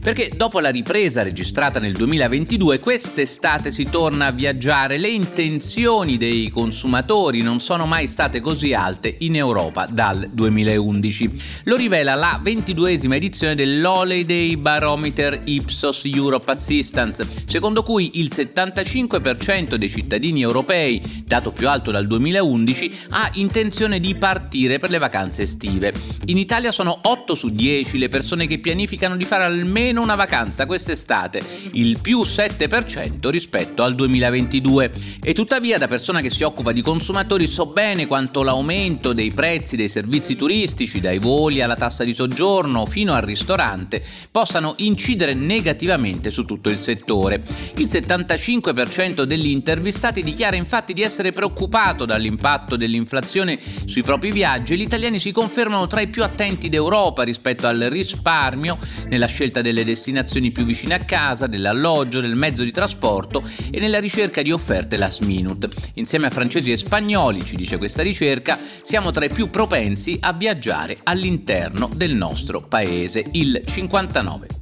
perché dopo la ripresa registrata nel 2022, quest'estate si torna a viaggiare. Le intenzioni dei consumatori non sono mai state così alte in Europa dal 2011. Lo rivela la ventiduesima edizione dell'Holiday Barometer Ipsos Europe Assistance, secondo cui il 75% dei cittadini europei, dato più alto dal 2011, ha intenzione di partire per le vacanze estive. In Italia sono 8 su 10 10 le persone che pianificano di fare almeno una vacanza quest'estate, il più 7% rispetto al 2022. E tuttavia da persona che si occupa di consumatori so bene quanto l'aumento dei prezzi dei servizi turistici, dai voli alla tassa di soggiorno fino al ristorante, possano incidere negativamente su tutto il settore. Il 75% degli intervistati dichiara infatti di essere preoccupato dall'impatto dell'inflazione sui propri viaggi e gli italiani si confermano tra i più attenti d'Europa rispetto al risparmio nella scelta delle destinazioni più vicine a casa, dell'alloggio, del mezzo di trasporto e nella ricerca di offerte last minute. Insieme a francesi e spagnoli, ci dice questa ricerca, siamo tra i più propensi a viaggiare all'interno del nostro paese, il 59%.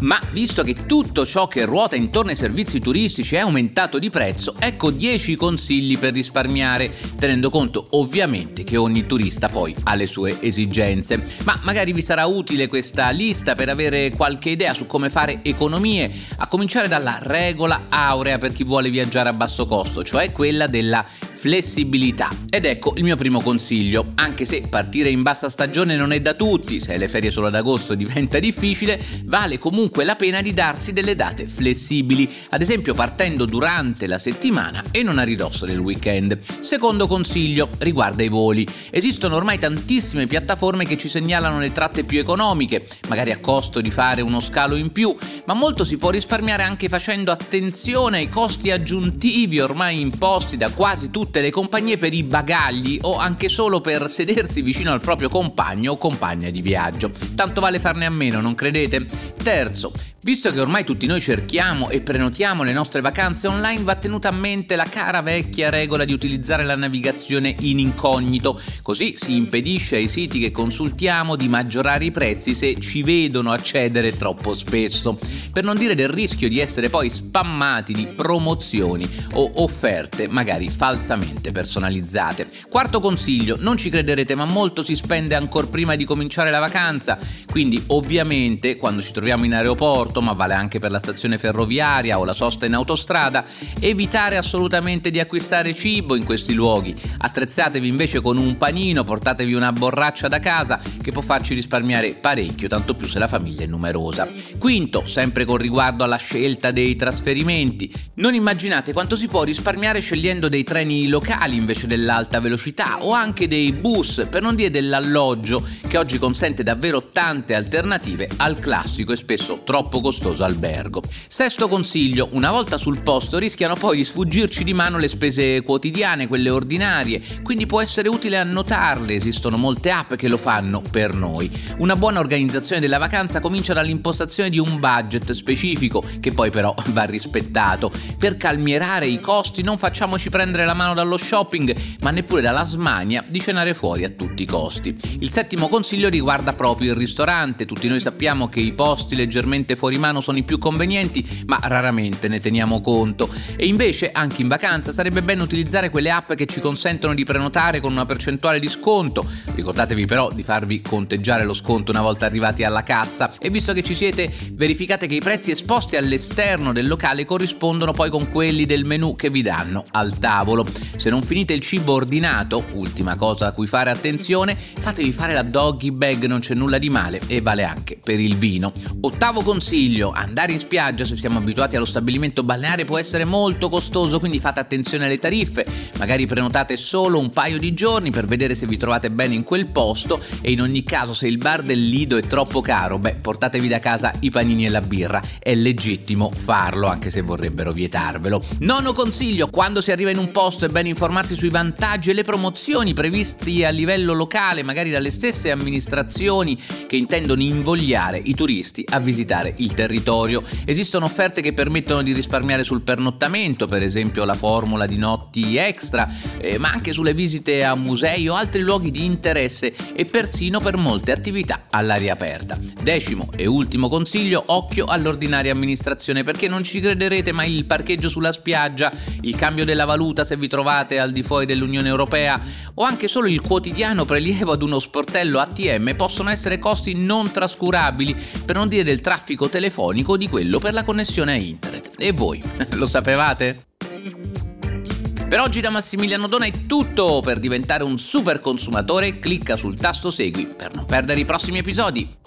Ma visto che tutto ciò che ruota intorno ai servizi turistici è aumentato di prezzo, ecco 10 consigli per risparmiare, tenendo conto ovviamente che ogni turista poi ha le sue esigenze. Ma magari vi sarà utile questa lista per avere qualche idea su come fare economie, a cominciare dalla regola aurea per chi vuole viaggiare a basso costo, cioè quella della flessibilità. Ed ecco il mio primo consiglio, anche se partire in bassa stagione non è da tutti, se le ferie solo ad agosto diventa difficile, vale comunque la pena di darsi delle date flessibili, ad esempio partendo durante la settimana e non a ridosso del weekend. Secondo consiglio riguarda i voli. Esistono ormai tantissime piattaforme che ci segnalano le tratte più economiche, magari a costo di fare uno scalo in più, ma molto si può risparmiare anche facendo attenzione ai costi aggiuntivi ormai imposti da quasi tutti tutte le compagnie per i bagagli o anche solo per sedersi vicino al proprio compagno o compagna di viaggio. Tanto vale farne a meno, non credete? Terzo, Visto che ormai tutti noi cerchiamo e prenotiamo le nostre vacanze online, va tenuta a mente la cara vecchia regola di utilizzare la navigazione in incognito, così si impedisce ai siti che consultiamo di maggiorare i prezzi se ci vedono accedere troppo spesso, per non dire del rischio di essere poi spammati di promozioni o offerte magari falsamente personalizzate. Quarto consiglio, non ci crederete ma molto si spende ancora prima di cominciare la vacanza, quindi ovviamente quando ci troviamo in aeroporto ma vale anche per la stazione ferroviaria o la sosta in autostrada, evitare assolutamente di acquistare cibo in questi luoghi. Attrezzatevi invece con un panino, portatevi una borraccia da casa che può farci risparmiare parecchio, tanto più se la famiglia è numerosa. Quinto, sempre con riguardo alla scelta dei trasferimenti, non immaginate quanto si può risparmiare scegliendo dei treni locali invece dell'alta velocità o anche dei bus, per non dire dell'alloggio, che oggi consente davvero tante alternative al classico e spesso troppo costoso albergo. Sesto consiglio, una volta sul posto rischiano poi di sfuggirci di mano le spese quotidiane, quelle ordinarie, quindi può essere utile annotarle, esistono molte app che lo fanno per noi. Una buona organizzazione della vacanza comincia dall'impostazione di un budget specifico, che poi però va rispettato. Per calmierare i costi non facciamoci prendere la mano dallo shopping, ma neppure dalla smania di cenare fuori a tutti i costi. Il settimo consiglio riguarda proprio il ristorante, tutti noi sappiamo che i posti leggermente fuori mano sono i più convenienti, ma raramente ne teniamo conto. E invece, anche in vacanza, sarebbe bene utilizzare quelle app che ci consentono di prenotare con una percentuale di sconto. Ricordatevi però di farvi conteggiare lo sconto una volta arrivati alla cassa e visto che ci siete, verificate che i prezzi esposti all'esterno del locale corrispondono poi con quelli del menu che vi danno al tavolo. Se non finite il cibo ordinato, ultima cosa a cui fare attenzione, fatevi fare la doggy bag, non c'è nulla di male e vale anche per il vino. Ottavo consiglio andare in spiaggia se siamo abituati allo stabilimento balneare può essere molto costoso, quindi fate attenzione alle tariffe, magari prenotate solo un paio di giorni per vedere se vi trovate bene in quel posto e in ogni caso se il bar del Lido è troppo caro, beh portatevi da casa i panini e la birra, è legittimo farlo anche se vorrebbero vietarvelo. Nono consiglio, quando si arriva in un posto è bene informarsi sui vantaggi e le promozioni previsti a livello locale, magari dalle stesse amministrazioni che intendono invogliare i turisti a visitare il territorio. Esistono offerte che permettono di risparmiare sul pernottamento, per esempio la formula di notti extra, eh, ma anche sulle visite a musei o altri luoghi di interesse e persino per molte attività all'aria aperta. Decimo e ultimo consiglio, occhio all'ordinaria amministrazione perché non ci crederete ma il parcheggio sulla spiaggia, il cambio della valuta se vi trovate al di fuori dell'Unione Europea o anche solo il quotidiano prelievo ad uno sportello ATM possono essere costi non trascurabili, per non dire del traffico telefonico o di quello per la connessione a internet. E voi, lo sapevate? Per oggi da Massimiliano Dona è tutto, per diventare un super consumatore clicca sul tasto segui per non perdere i prossimi episodi.